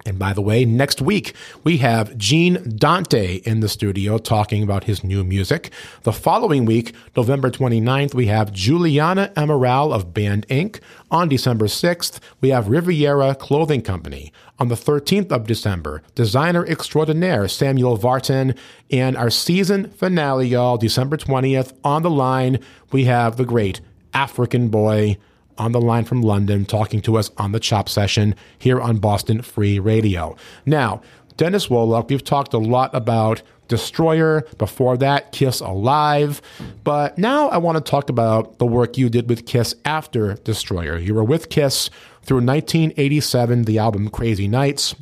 And by the way, next week we have Gene Dante in the studio talking about his new music. The following week, November 29th, we have Juliana Amaral of Band Inc. On December 6th, we have Riviera Clothing Company. On the 13th of December, designer extraordinaire Samuel Vartan. And our season finale, y'all, December 20th, on the line, we have the great Afrikan Boy on the line from London talking to us on the Chop Session here on Boston Free Radio. Now, Dennis Woloch, we've talked a lot about Destroyer, before that, Kiss Alive. But now I want to talk about the work you did with Kiss after Destroyer. You were with Kiss through 1987, the album Crazy Nights,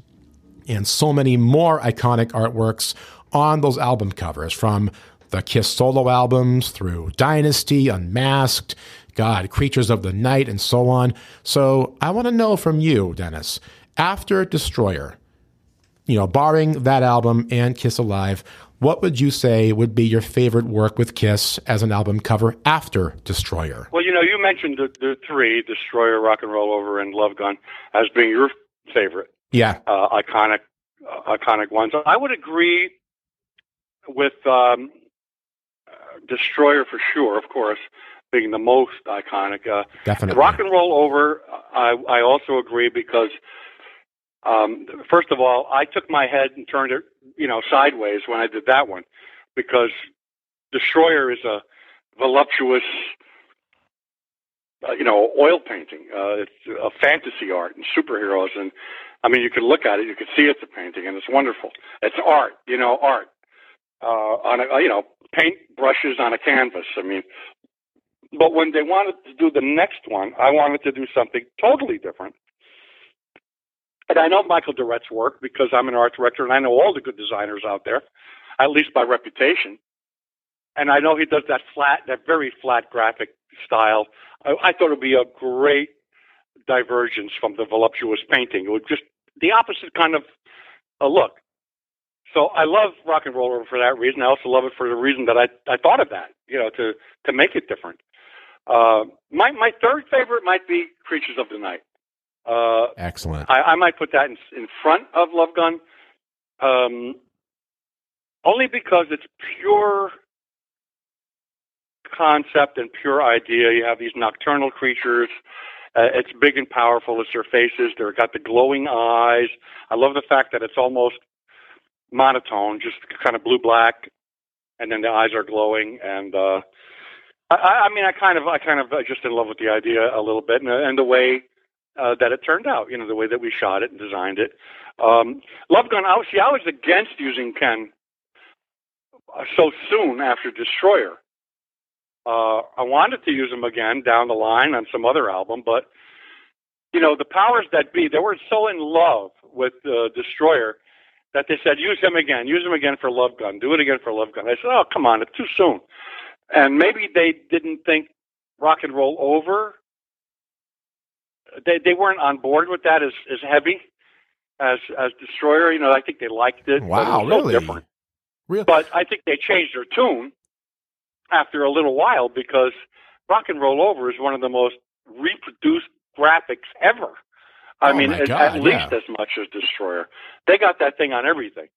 and so many more iconic artworks on those album covers from the Kiss solo albums through Dynasty, Unmasked, God, Creatures of the Night, and so on. So I want to know from you, Dennis, after Destroyer, you know, barring that album and Kiss Alive, what would you say would be your favorite work with Kiss as an album cover after Destroyer? Well, you know, you mentioned the, the three Destroyer, Rock and Roll Over, and Love Gun as being your favorite. Yeah. Uh, iconic, uh, iconic ones. I would agree with um, Destroyer for sure, of course being the most iconic. Uh, Definitely. Rock and Roll Over, I, I also agree because, um, first of all, I took my head and turned it, you know, sideways when I did that one because Destroyer is a voluptuous, uh, you know, oil painting. Uh, it's a fantasy art and superheroes. And I mean, you could look at it, you could see it's a painting and it's wonderful. It's art, you know, art. Uh, on a, you know, paint brushes on a canvas. I mean, but when they wanted to do the next one, I wanted to do something totally different. And I know Michael Doret's work because I'm an art director and I know all the good designers out there, at least by reputation. And I know he does that flat, that very flat graphic style. I, I thought it would be a great divergence from the voluptuous painting. It would just the opposite kind of a look. So I love rock and roll for that reason. I also love it for the reason that I I thought of that, you know, to to make it different. Uh, my my third favorite might be Creatures of the Night. Uh, Excellent. I, I might put that in, in front of Love Gun, um, only because it's pure concept and pure idea. You have these nocturnal creatures. Uh, it's big and powerful. It's their faces. They've got the glowing eyes. I love the fact that it's almost monotone, just kind of blue black, and then the eyes are glowing. And uh, I, I mean, I kind of, I kind of just in love with the idea a little bit, and, and the way uh, that it turned out. You know, the way that we shot it and designed it. Um, Love Gun. I was, see, I was against using Ken uh, so soon after Destroyer. Uh, I wanted to use him again down the line on some other album, but you know, the powers that be, they were so in love with uh, Destroyer that they said, use him again, use him again for Love Gun, do it again for Love Gun. I said, oh, come on, it's too soon and maybe they didn't think rock and roll over. They they weren't on board with that as as heavy as as Destroyer. You know, I think they liked it. Wow, it really? So different. Really? But I think they changed their tune after a little while because Rock and Roll Over is one of the most reproduced graphics ever. I Oh, mean, God, at least yeah. as much as Destroyer. They got that thing on everything.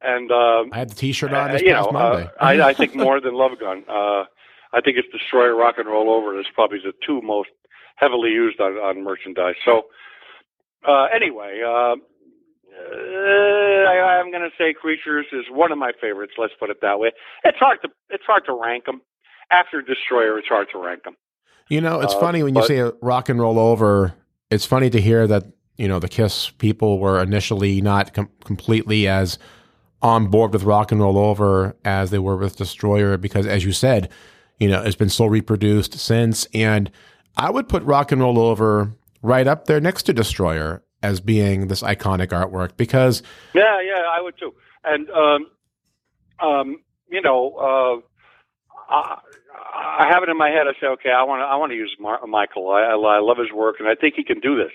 And um, I had the T-shirt on uh, this you past know, Monday. Uh, I, I think more than Love Gun. Uh, I think it's Destroyer, Rock and Roll Over. It's probably the two most heavily used on, on merchandise. So, uh, anyway, uh, uh, I, I'm going to say Creatures is one of my favorites. Let's put it that way. It's hard to it's hard to rank them. After Destroyer, it's hard to rank them. You know, it's Uh, funny when you say rock and roll over. It's funny to hear that you know the Kiss people were initially not com- completely as on board with rock and roll over as they were with Destroyer because, as you said, you know it's been so reproduced since. And I would put rock and roll over right up there next to Destroyer as being this iconic artwork because Yeah, yeah, I would too. And um, um, you know, uh, I have it in my head. I say, okay, I want to, I want to use Mar- Michael. I, I, I love his work, and I think he can do this.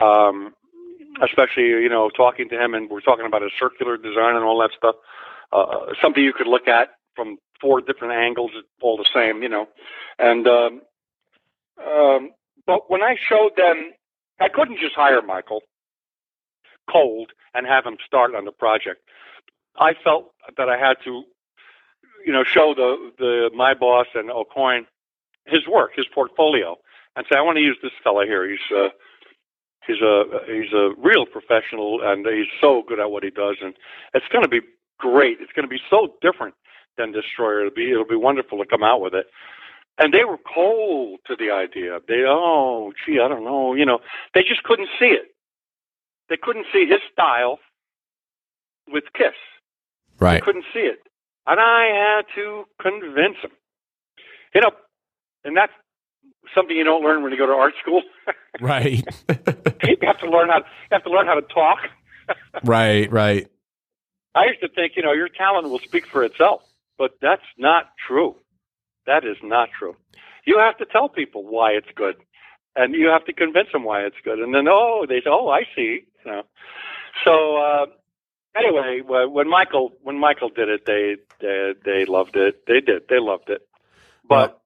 Um, especially, you know, talking to him, and we're talking about a circular design and all that stuff. Uh, something you could look at from four different angles, all the same, you know. And um, um, but when I showed them, I couldn't just hire Michael cold and have him start on the project. I felt that I had to, you know, show the the my boss and Aucoin his work, his portfolio, and say, I want to use this fella here. He's uh, he's a he's a real professional, and he's so good at what he does, and it's going to be great. It's going to be so different than Destroyer. It'll be it'll be wonderful to come out with it. And they were cold to the idea. They oh gee, I don't know, you know, they just couldn't see it. They couldn't see his style with Kiss. Right. They couldn't see it. And I had to convince them. You know, and that's something you don't learn when you go to art school. Right. you have to learn how you have to learn how to talk. right, right. I used to think, you know, your talent will speak for itself, but that's not true. That is not true. You have to tell people why it's good, and you have to convince them why it's good, and then oh, they say, oh, I see. You know. So uh, anyway, when Michael when Michael did it, they they they loved it. They did. They loved it, but.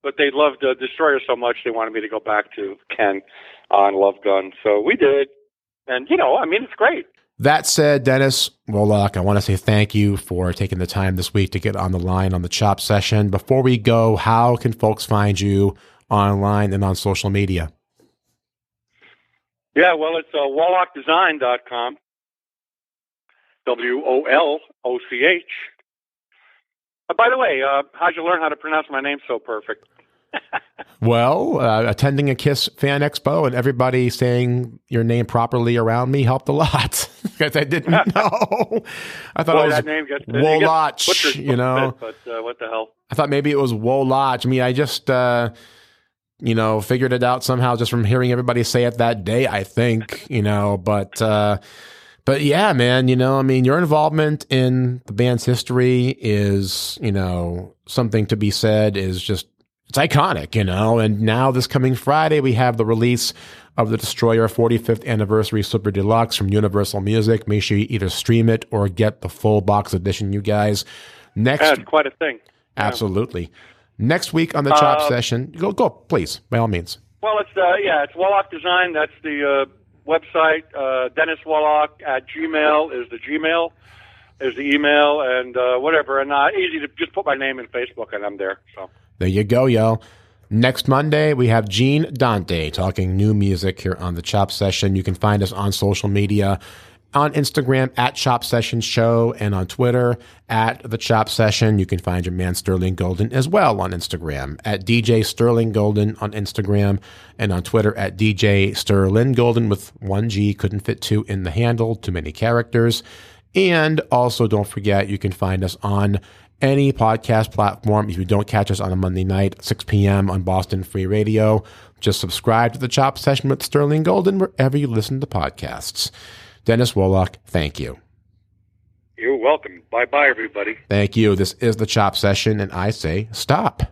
But they loved uh, Destroyer so much they wanted me to go back to Ken on Love Gun. So we did. And, you know, I mean, it's great. That said, Dennis Woloch, I want to say thank you for taking the time this week to get on the line on the Chop session. Before we go, how can folks find you online and on social media? Yeah, well, it's uh, wolochdesign.com. W O L O C H. Uh, by the way, uh, how'd you learn how to pronounce my name so perfect? well, uh, attending a Kiss fan expo and everybody saying your name properly around me helped a lot because I didn't know. I thought Boy, it was that name gets, Woloch, it you know. Bit, but uh, what the hell? I thought maybe it was Woloch. I mean, I just, uh, you know, figured it out somehow just from hearing everybody say it that day, I think, you know, but, uh, but yeah, man, you know, I mean, your involvement in the band's history is, you know, something to be said is just, it's iconic, you know, and now this coming Friday, we have the release of the Destroyer 45th Anniversary Super Deluxe from Universal Music. Make sure you either stream it or get the full box edition, you guys. Next, That's quite a thing. Absolutely. Next week on the Chop Uh, session, go, go, please, by all means. Well, it's uh, yeah, it's Woloch Design. That's the uh, website. Uh, Dennis Woloch at Gmail is the Gmail, is the email, and uh, whatever. And uh, easy to just put my name in Facebook, and I'm there. So There you go, yo. Next Monday, we have Gene Dante talking new music here on the Chop Session. You can find us on social media on Instagram at Chop Session Show and on Twitter at The Chop Session. You can find your man Sterling Golden as well on Instagram at DJ Sterling Golden on Instagram and on Twitter at DJ Sterling Golden with one G. Couldn't fit two in the handle, too many characters. And also, don't forget, you can find us on any podcast platform. If you don't catch us on a Monday night, 6 p.m. on Boston Free Radio, just subscribe to the Chop Session with Sterling Golden wherever you listen to podcasts. Dennis Woloch, thank you. you're welcome. Bye bye, everybody. Thank you. This is the Chop Session, and I say stop.